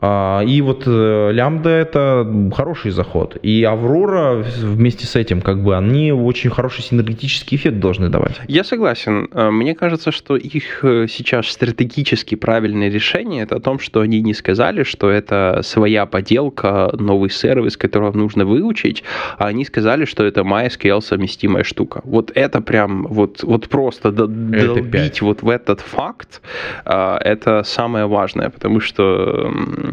А, и вот э, лямбда это хороший заход. И Аврора вместе с этим, как бы, они очень хороший синергетический эффект должны давать. Я согласен. Э, Мне кажется, что их э, сейчас стратегически правильное решение это о том, что они не сказали, что это своя поделка, новый сервис, которого нужно выучить, а они сказали, что это MySQL совместимая штука. Вот это прям, вот, вот просто до- долбить вот в этот факт, а, это самое важное, потому что,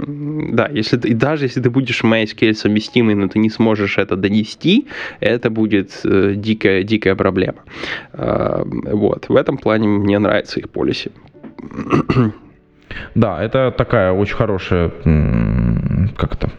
да, если ты, и даже если ты будешь MySQL совместимый, но ты не сможешь это донести, это будет э, дикая, дикая проблема. А, Вот, в этом плане мне нравится их полиси. Да, это такая очень хорошая, как это,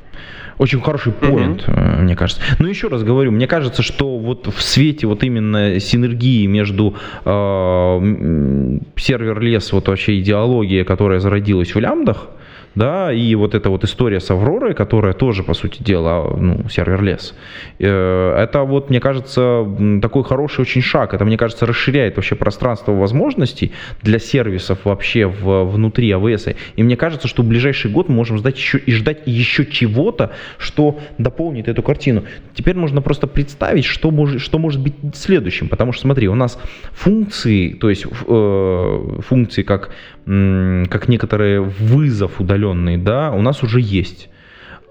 очень хороший поинт, э, мне кажется. Но еще раз говорю, мне кажется, что вот в свете вот именно синергии между э, м, сервер-лес, вот вообще идеология, которая зародилась в лямбдах, да, и вот эта вот история с Авророй, которая тоже, по сути дела, ну, сервер-лес, э, это вот, мне кажется, такой хороший очень шаг. Это, мне кажется, расширяет вообще пространство возможностей для сервисов вообще в, внутри AWS. И мне кажется, что в ближайший год мы можем ждать еще, и ждать еще чего-то, что дополнит эту картину. Теперь можно просто представить, что может, что может быть следующим. Потому что, смотри, у нас функции, то есть э, функции как, как некоторые вызов удаленный, да, у нас уже есть.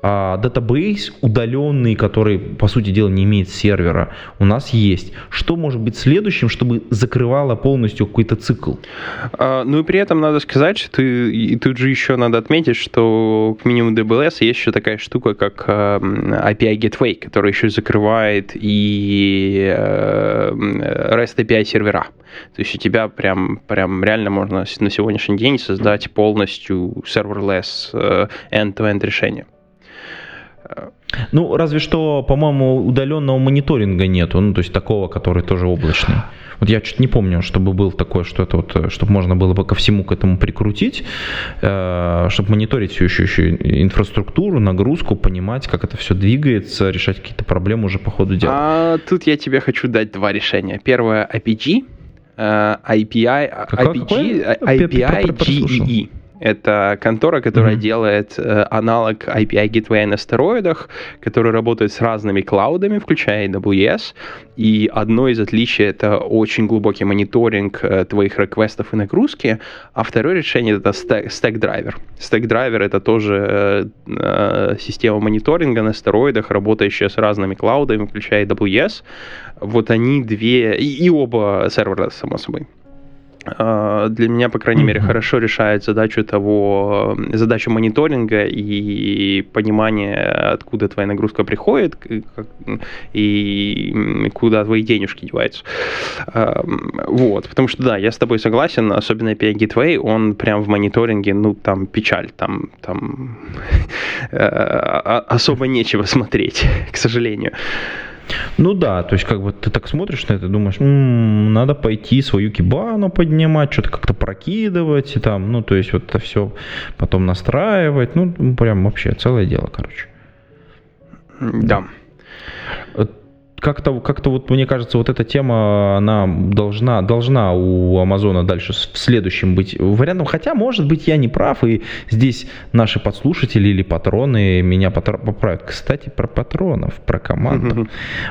А датабейс удаленный, который, по сути дела, не имеет сервера, у нас есть. Что может быть следующим, чтобы закрывало полностью какой-то цикл? А, Ну и при этом надо сказать, что ты, и тут же еще надо отметить, что к минимуму DBLS есть еще такая штука, как э, API Gateway, которая еще закрывает и э, REST API сервера. То есть у тебя прям, прям реально можно на сегодняшний день создать полностью serverless э, end-to-end решение. Ну, разве что, по-моему, удаленного мониторинга нету, ну, то есть такого, который тоже облачный. Вот я чуть не помню, чтобы был такое, что это вот, э, чтобы можно было бы ко всему к этому прикрутить, э, чтобы мониторить всю еще, еще инфраструктуру, нагрузку, понимать, как это все двигается, решать какие-то проблемы уже по ходу дела. А тут я тебе хочу дать два решения. Первое APG, э, IPI, IPG? IPI. GEE. Это контора, которая mm-hmm. делает э, аналог API Gateway на стероидах, который работает с разными клаудами, включая AWS. И одно из отличий — это очень глубокий мониторинг э, твоих реквестов и нагрузки, а второе решение — это Stack Driver. Stack Driver — это тоже э, э, система мониторинга на стероидах, работающая с разными клаудами, включая AWS. Вот они две... И, и оба сервера, само собой. А, для меня, по крайней мере, хорошо решает задачу того, задачу мониторинга и понимания, откуда твоя нагрузка приходит и куда твои денежки деваются. Вот, потому что, да, я с тобой согласен, особенно API Gateway, он прям в мониторинге, ну, там печаль, там, там э, особо нечего смотреть, к сожалению. Ну да, то есть как бы ты так смотришь на это, думаешь, м-м, надо пойти свою кибану поднимать, что-то как-то прокидывать, и там, ну то есть вот это все потом настраивать, ну прям вообще целое дело, короче. Да как-то, как-то вот мне кажется, вот эта тема, она должна, должна у Амазона дальше в следующем быть вариантом. Хотя, может быть, я не прав, и здесь наши подслушатели или патроны меня поправят. Кстати, про патронов, про команду.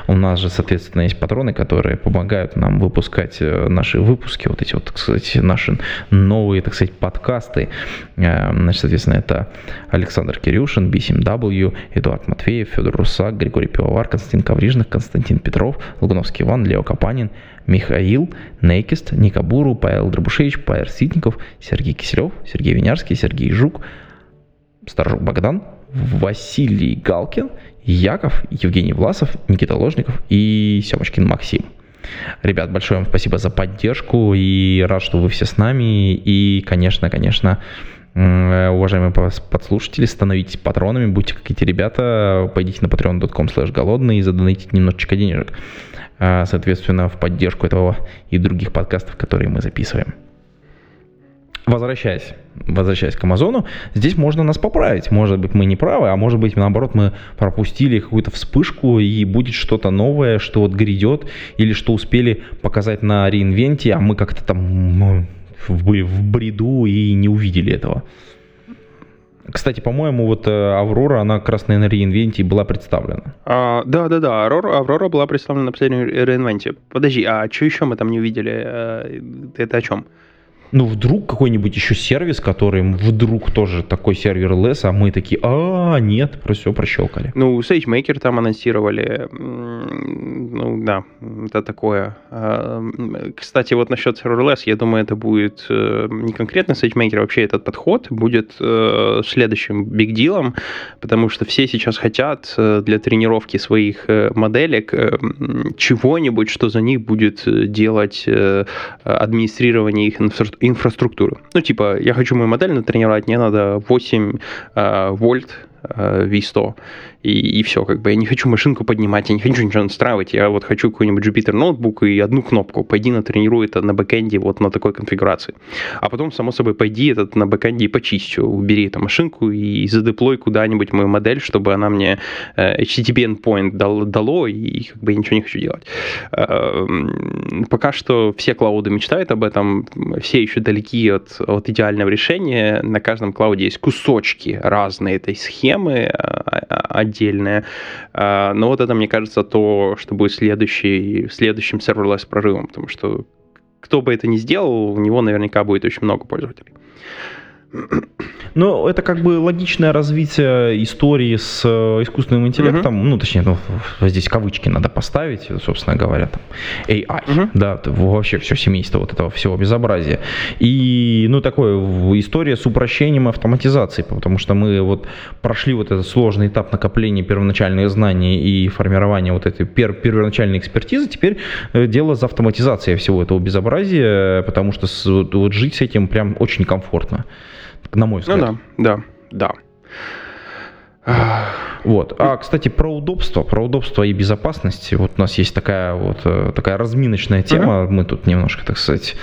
У нас же, соответственно, есть патроны, которые помогают нам выпускать э, наши выпуски, вот эти вот, кстати, наши новые, так сказать, подкасты. Э, значит, соответственно, это Александр Кирюшин, B7W, Эдуард Матвеев, Федор Русак, Григорий Пивовар, Константин Коврижных, Константин Константин Петров, Лугановский Иван, Лео Капанин, Михаил Нейкист, Никабуру, Павел Дробушевич, Павел Ситников, Сергей Киселев, Сергей Винярский, Сергей Жук, Старжук Богдан, Василий Галкин, Яков, Евгений Власов, Никита Ложников и Семочкин Максим. Ребят, большое вам спасибо за поддержку и рад, что вы все с нами. И, конечно, конечно, уважаемые подслушатели, становитесь патронами, будьте как эти ребята, пойдите на patreon.com slash голодный и задонатите немножечко денежек, а, соответственно, в поддержку этого и других подкастов, которые мы записываем. Возвращаясь, возвращаясь к Амазону, здесь можно нас поправить. Может быть, мы не правы, а может быть, наоборот, мы пропустили какую-то вспышку, и будет что-то новое, что вот грядет, или что успели показать на реинвенте, а мы как-то там были в бреду и не увидели этого. Кстати, по-моему, вот э, Аврора, она как раз на реинвенте была представлена. А, да, да, да. Аврора, Аврора была представлена на последнем реинвенте. Подожди, а что еще мы там не увидели? Э, это о чем? Ну, вдруг какой-нибудь еще сервис, который вдруг тоже такой сервер лес, а мы такие, а, нет, про все прощелкали. Ну, SageMaker там анонсировали, ну, да, это такое. А, кстати, вот насчет serverless, я думаю, это будет э, не конкретно SageMaker, а вообще этот подход будет э, следующим big deal, потому что все сейчас хотят э, для тренировки своих моделек чего-нибудь, что за них будет делать администрирование их инфраструктуру. Ну, типа, я хочу мою модель натренировать, мне надо 8 э, вольт V100 и, и все, как бы. Я не хочу машинку поднимать, я не хочу ничего настраивать, я вот хочу какой-нибудь Jupyter ноутбук и одну кнопку, пойди натренируй это на бэкэнде вот на такой конфигурации. А потом, само собой, пойди этот на бэкэнде и почищу, убери эту машинку и задеплой куда-нибудь мою модель, чтобы она мне э, HTTP endpoint дал, дало, и как бы я ничего не хочу делать. Э, пока что все клауды мечтают об этом, все еще далеки от, от идеального решения, на каждом клауде есть кусочки разные этой схемы, а, отдельное. А, но вот это, мне кажется, то, что будет следующий, следующим serverless прорывом, потому что кто бы это ни сделал, у него наверняка будет очень много пользователей. Ну, это как бы логичное развитие истории с э, искусственным интеллектом, uh-huh. ну, точнее, ну, здесь кавычки надо поставить, собственно говоря, там, AI, uh-huh. да, вообще все семейство вот этого всего безобразия. И, ну, такое, история с упрощением автоматизации, потому что мы вот прошли вот этот сложный этап накопления первоначальных знаний и формирования вот этой пер- первоначальной экспертизы, теперь э, дело за автоматизацией всего этого безобразия, потому что с, вот жить с этим прям очень комфортно на мой взгляд. Ну да, да, да. Вот. А, кстати, про удобство, про удобство и безопасность. Вот у нас есть такая вот э, такая разминочная тема. Uh-huh. Мы тут немножко, так сказать,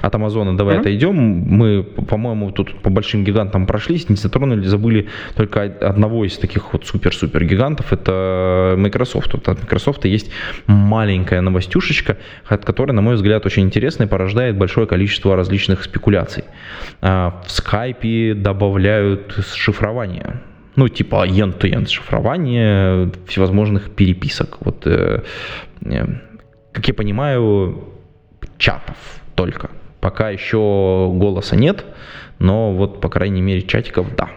от Амазона давай uh-huh. отойдем. Мы, по-моему, тут по большим гигантам прошлись, не затронули, забыли только одного из таких вот супер-супер гигантов. Это Microsoft. Вот от Microsoft есть маленькая новостюшечка, от которой, на мой взгляд, очень интересная и порождает большое количество различных спекуляций. А, в Skype добавляют шифрование ну, типа end-to-end шифрование всевозможных переписок. Вот, э, э, как я понимаю, чатов только. Пока еще голоса нет, но вот, по крайней мере, чатиков да.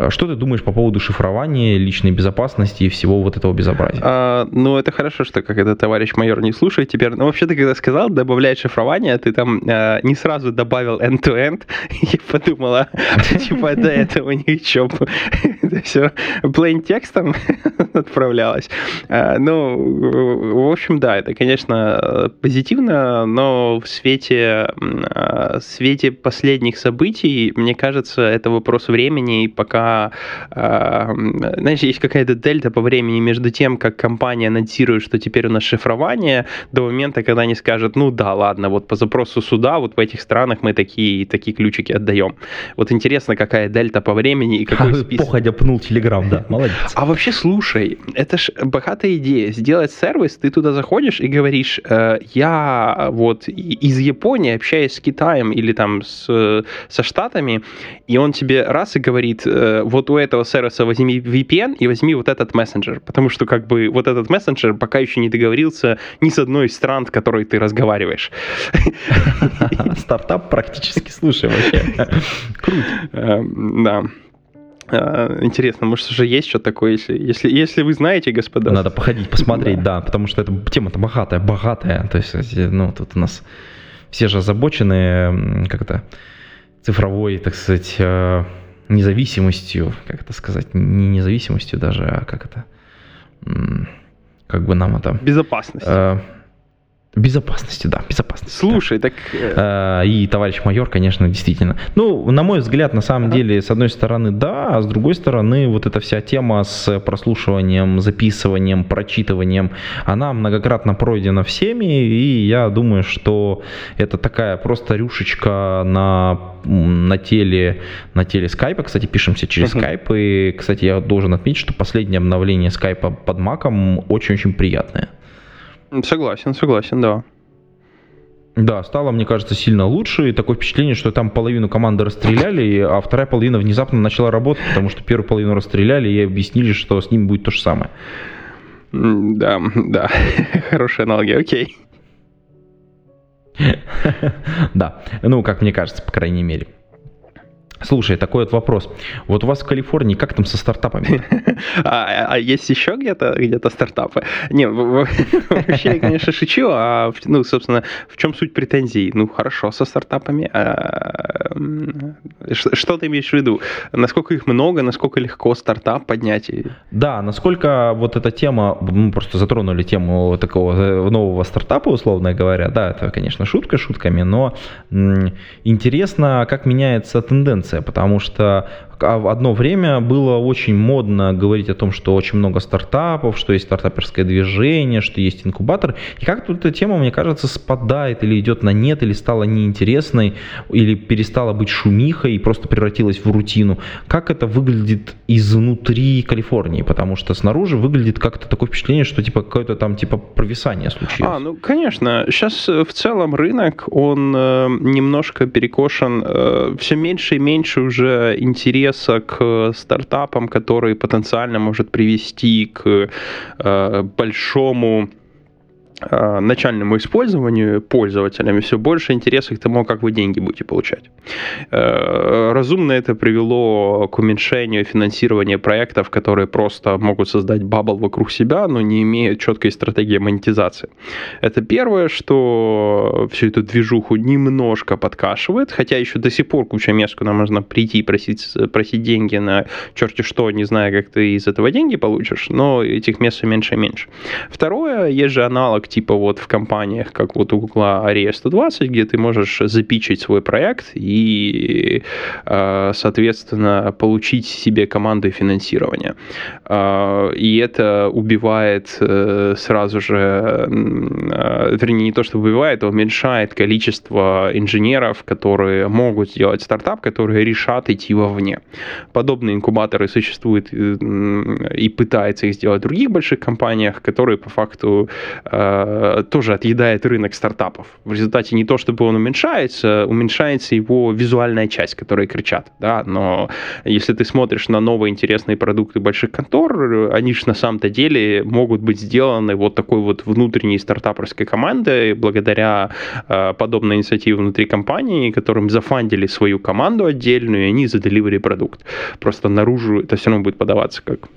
А что ты думаешь по поводу шифрования, личной безопасности и всего вот этого безобразия? А, ну, это хорошо, что как это товарищ майор не слушает теперь. Но вообще ты когда сказал добавлять шифрование, ты там а, не сразу добавил end-to-end. Я подумала, типа до этого ни в чем. Это все plain текстом отправлялось. А, ну, в общем, да, это, конечно, позитивно, но в свете, а, свете последних событий, мне кажется, это вопрос времени, пока а, знаешь, есть какая-то дельта по времени между тем, как компания анонсирует, что теперь у нас шифрование, до момента, когда они скажут, ну да, ладно, вот по запросу суда, вот в этих странах мы такие, такие ключики отдаем. Вот интересно, какая дельта по времени и какой а, список. Походя пнул Телеграм, да, молодец. А вообще, слушай, это ж богатая идея. Сделать сервис, ты туда заходишь и говоришь, э, я вот из Японии общаюсь с Китаем или там с, со Штатами, и он тебе раз и говорит, э, вот у этого сервиса возьми VPN и возьми вот этот мессенджер, потому что как бы вот этот мессенджер пока еще не договорился ни с одной из стран, с которой ты разговариваешь. Стартап практически, слушай, вообще. Круто. Эм, да. Э, интересно, может, уже есть что-то такое, если, если, если вы знаете, господа. Надо походить, посмотреть, да, потому что эта тема-то богатая, богатая. То есть, ну, тут у нас все же озабочены, как то цифровой, так сказать, э, независимостью, как это сказать, не независимостью даже, а как это, как бы нам это... Безопасность. Э, Безопасности, да, безопасности. Слушай, да. так... Э, и товарищ майор, конечно, действительно. Ну, на мой взгляд, на самом ага. деле, с одной стороны, да, а с другой стороны, вот эта вся тема с прослушиванием, записыванием, прочитыванием, она многократно пройдена всеми, и я думаю, что это такая просто рюшечка на, на теле, на теле скайпа. Кстати, пишемся через скайп, и, кстати, я должен отметить, что последнее обновление скайпа под маком очень-очень приятное. Согласен, согласен, да. Да, стало, мне кажется, сильно лучше. И такое впечатление, что там половину команды расстреляли, а вторая половина внезапно начала работать, потому что первую половину расстреляли и объяснили, что с ними будет то же самое. Да, да, хорошая аналогия, окей. Да, ну, как мне кажется, по крайней мере. Слушай, такой вот вопрос. Вот у вас в Калифорнии как там со стартапами? А, а есть еще где-то где-то стартапы? Не, вообще я, конечно, шучу, а, ну, собственно, в чем суть претензий? Ну, хорошо со стартапами. А, что ты имеешь в виду? Насколько их много, насколько легко стартап поднять? Да, насколько вот эта тема, мы просто затронули тему такого э, нового стартапа, условно говоря, да, это, конечно, шутка шутками, но интересно, как меняется тенденция тенденция, потому что одно время было очень модно говорить о том, что очень много стартапов, что есть стартаперское движение, что есть инкубатор. И как-то эта тема, мне кажется, спадает или идет на нет, или стала неинтересной, или перестала быть шумихой и просто превратилась в рутину. Как это выглядит изнутри Калифорнии? Потому что снаружи выглядит как-то такое впечатление, что типа какое-то там типа провисание случилось. А, ну, конечно. Сейчас э, в целом рынок, он э, немножко перекошен. Э, все меньше и меньше уже интерес интереса к стартапам, который потенциально может привести к э, большому Э, начальному использованию пользователями все больше интереса к тому, как вы деньги будете получать. Э, разумно это привело к уменьшению финансирования проектов, которые просто могут создать бабл вокруг себя, но не имеют четкой стратегии монетизации. Это первое, что всю эту движуху немножко подкашивает, хотя еще до сих пор куча мест, куда можно прийти и просить, просить деньги на черти что, не зная, как ты из этого деньги получишь, но этих мест все меньше и меньше. Второе, есть же аналог типа вот в компаниях, как вот у Google Aria 120, где ты можешь запичить свой проект и, соответственно, получить себе команды финансирования. И это убивает сразу же, вернее, не то, что убивает, а уменьшает количество инженеров, которые могут сделать стартап, которые решат идти вовне. Подобные инкубаторы существуют и пытаются их сделать в других больших компаниях, которые по факту э, тоже отъедает рынок стартапов. В результате не то, чтобы он уменьшается, уменьшается его визуальная часть, которые кричат, да, но если ты смотришь на новые интересные продукты больших контор, они же на самом-то деле могут быть сделаны вот такой вот внутренней стартаперской командой благодаря э, подобной инициативе внутри компании, которым зафандили свою команду отдельную, и они заделивали продукт. Просто наружу это все равно будет подаваться как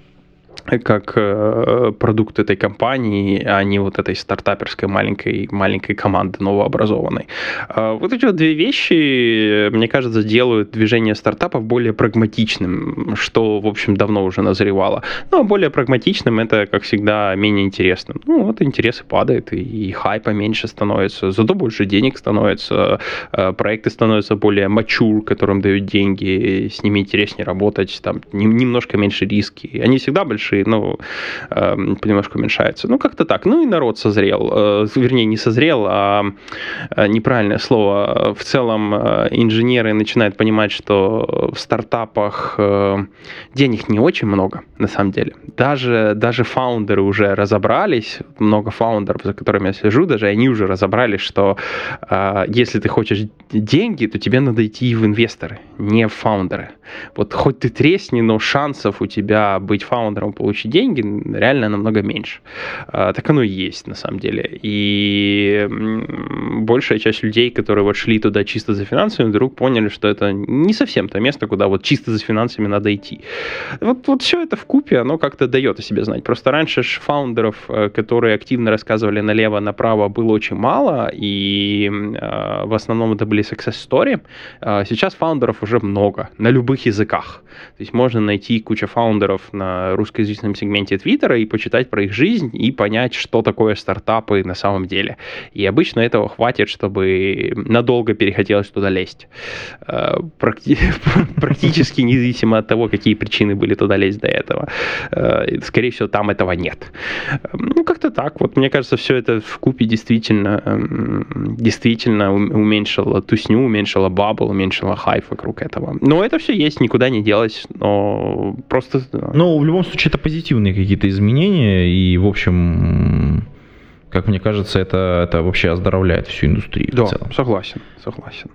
как э, продукт этой компании, а не вот этой стартаперской маленькой, маленькой команды новообразованной. Э, вот эти вот две вещи, мне кажется, делают движение стартапов более прагматичным, что, в общем, давно уже назревало. Ну, а более прагматичным это, как всегда, менее интересным. Ну, вот интересы падают, и, хайпа меньше становится, зато больше денег становится, э, проекты становятся более mature, которым дают деньги, с ними интереснее работать, там немножко меньше риски. Они всегда большие, большие, ну, э, понемножку уменьшаются. Ну, как-то так. Ну, и народ созрел. Э, вернее, не созрел, а э, неправильное слово. В целом э, инженеры начинают понимать, что в стартапах э, денег не очень много, на самом деле. Даже, даже фаундеры уже разобрались, много фаундеров, за которыми я сижу, даже они уже разобрались, что если ты хочешь деньги, то тебе надо идти в инвесторы, не в фаундеры. Вот хоть ты тресни, но шансов у тебя быть фаундером получить деньги реально намного меньше. А, так оно и есть на самом деле. И большая часть людей, которые вот шли туда чисто за финансами, вдруг поняли, что это не совсем то место, куда вот чисто за финансами надо идти. Вот, вот все это в купе, оно как-то дает о себе знать. Просто раньше ж фаундеров, э, которые активно рассказывали налево-направо, было очень мало, и э, в основном это были success story. Э, сейчас фаундеров уже много, на любых языках. То есть можно найти кучу фаундеров на русском русскоязычном сегменте Твиттера и почитать про их жизнь и понять, что такое стартапы на самом деле. И обычно этого хватит, чтобы надолго перехотелось туда лезть. Э, практически независимо от того, какие причины были туда лезть до этого. Э, скорее всего, там этого нет. Ну, как-то так. Вот мне кажется, все это вкупе действительно, эм, действительно уменьшило тусню, уменьшило bubble, уменьшило хайп вокруг этого. Но это все есть, никуда не делось. Но просто... Ну, в любом случае, это позитивные какие-то изменения, и, в общем, как мне кажется, это, это вообще оздоровляет всю индустрию да, в целом. согласен, согласен.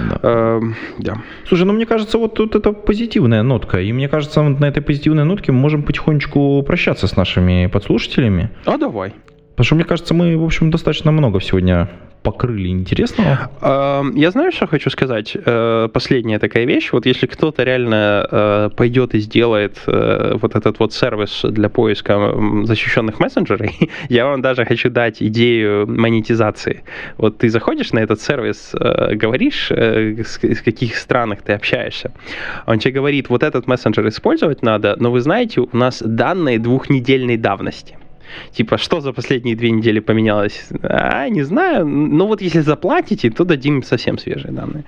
Да. Э, да. Слушай, ну мне кажется, вот тут это позитивная нотка. И мне кажется, вот на этой позитивной нотке мы можем потихонечку прощаться с нашими подслушателями. А давай. Потому что, мне кажется, мы, в общем, достаточно много сегодня покрыли интересного? Я знаю, что хочу сказать. Э, последняя такая вещь. Вот если кто-то реально э, пойдет и сделает э, вот этот вот сервис для поиска защищенных мессенджерей, я вам даже хочу дать идею монетизации. Вот ты заходишь на этот сервис, говоришь, с каких странах ты общаешься. Он тебе говорит, вот этот мессенджер использовать надо, но вы знаете, у нас данные двухнедельной давности. Типа, что за последние две недели поменялось? А, не знаю. Ну вот если заплатите, то дадим совсем свежие данные.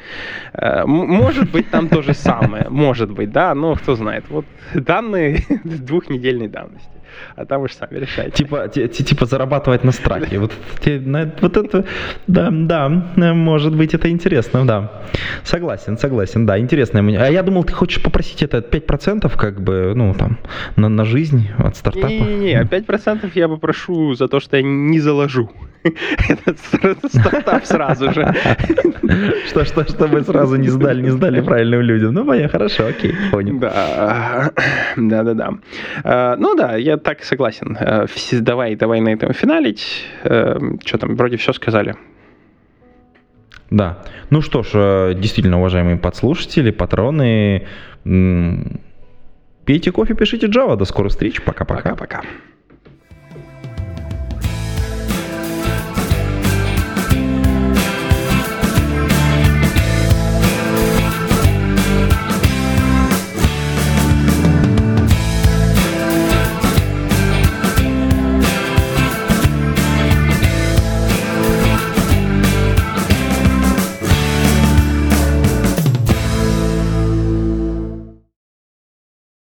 Э, может быть, там то же самое. Может быть, да, но кто знает. Вот данные двухнедельной давности а там уж сами решайте. Типа, типа зарабатывать на страхе. Вот, вот это, да, да, может быть, это интересно, да. Согласен, согласен, да, интересно. А я думал, ты хочешь попросить это 5% как бы, ну, там, на, на жизнь от стартапа? Не-не-не, 5% я попрошу за то, что я не заложу этот стартап сразу же. Что, что, что мы сразу не сдали, не сдали правильным людям. Ну, понятно, хорошо, окей, понял. Да, да, да, да. А, ну да, я так согласен. Э, давай, давай на этом финалить. Э, что там, вроде все сказали. Да. Ну что ж, э, действительно, уважаемые подслушатели, патроны, пейте кофе, пишите Java. До скорых встреч. Пока-пока. Пока-пока.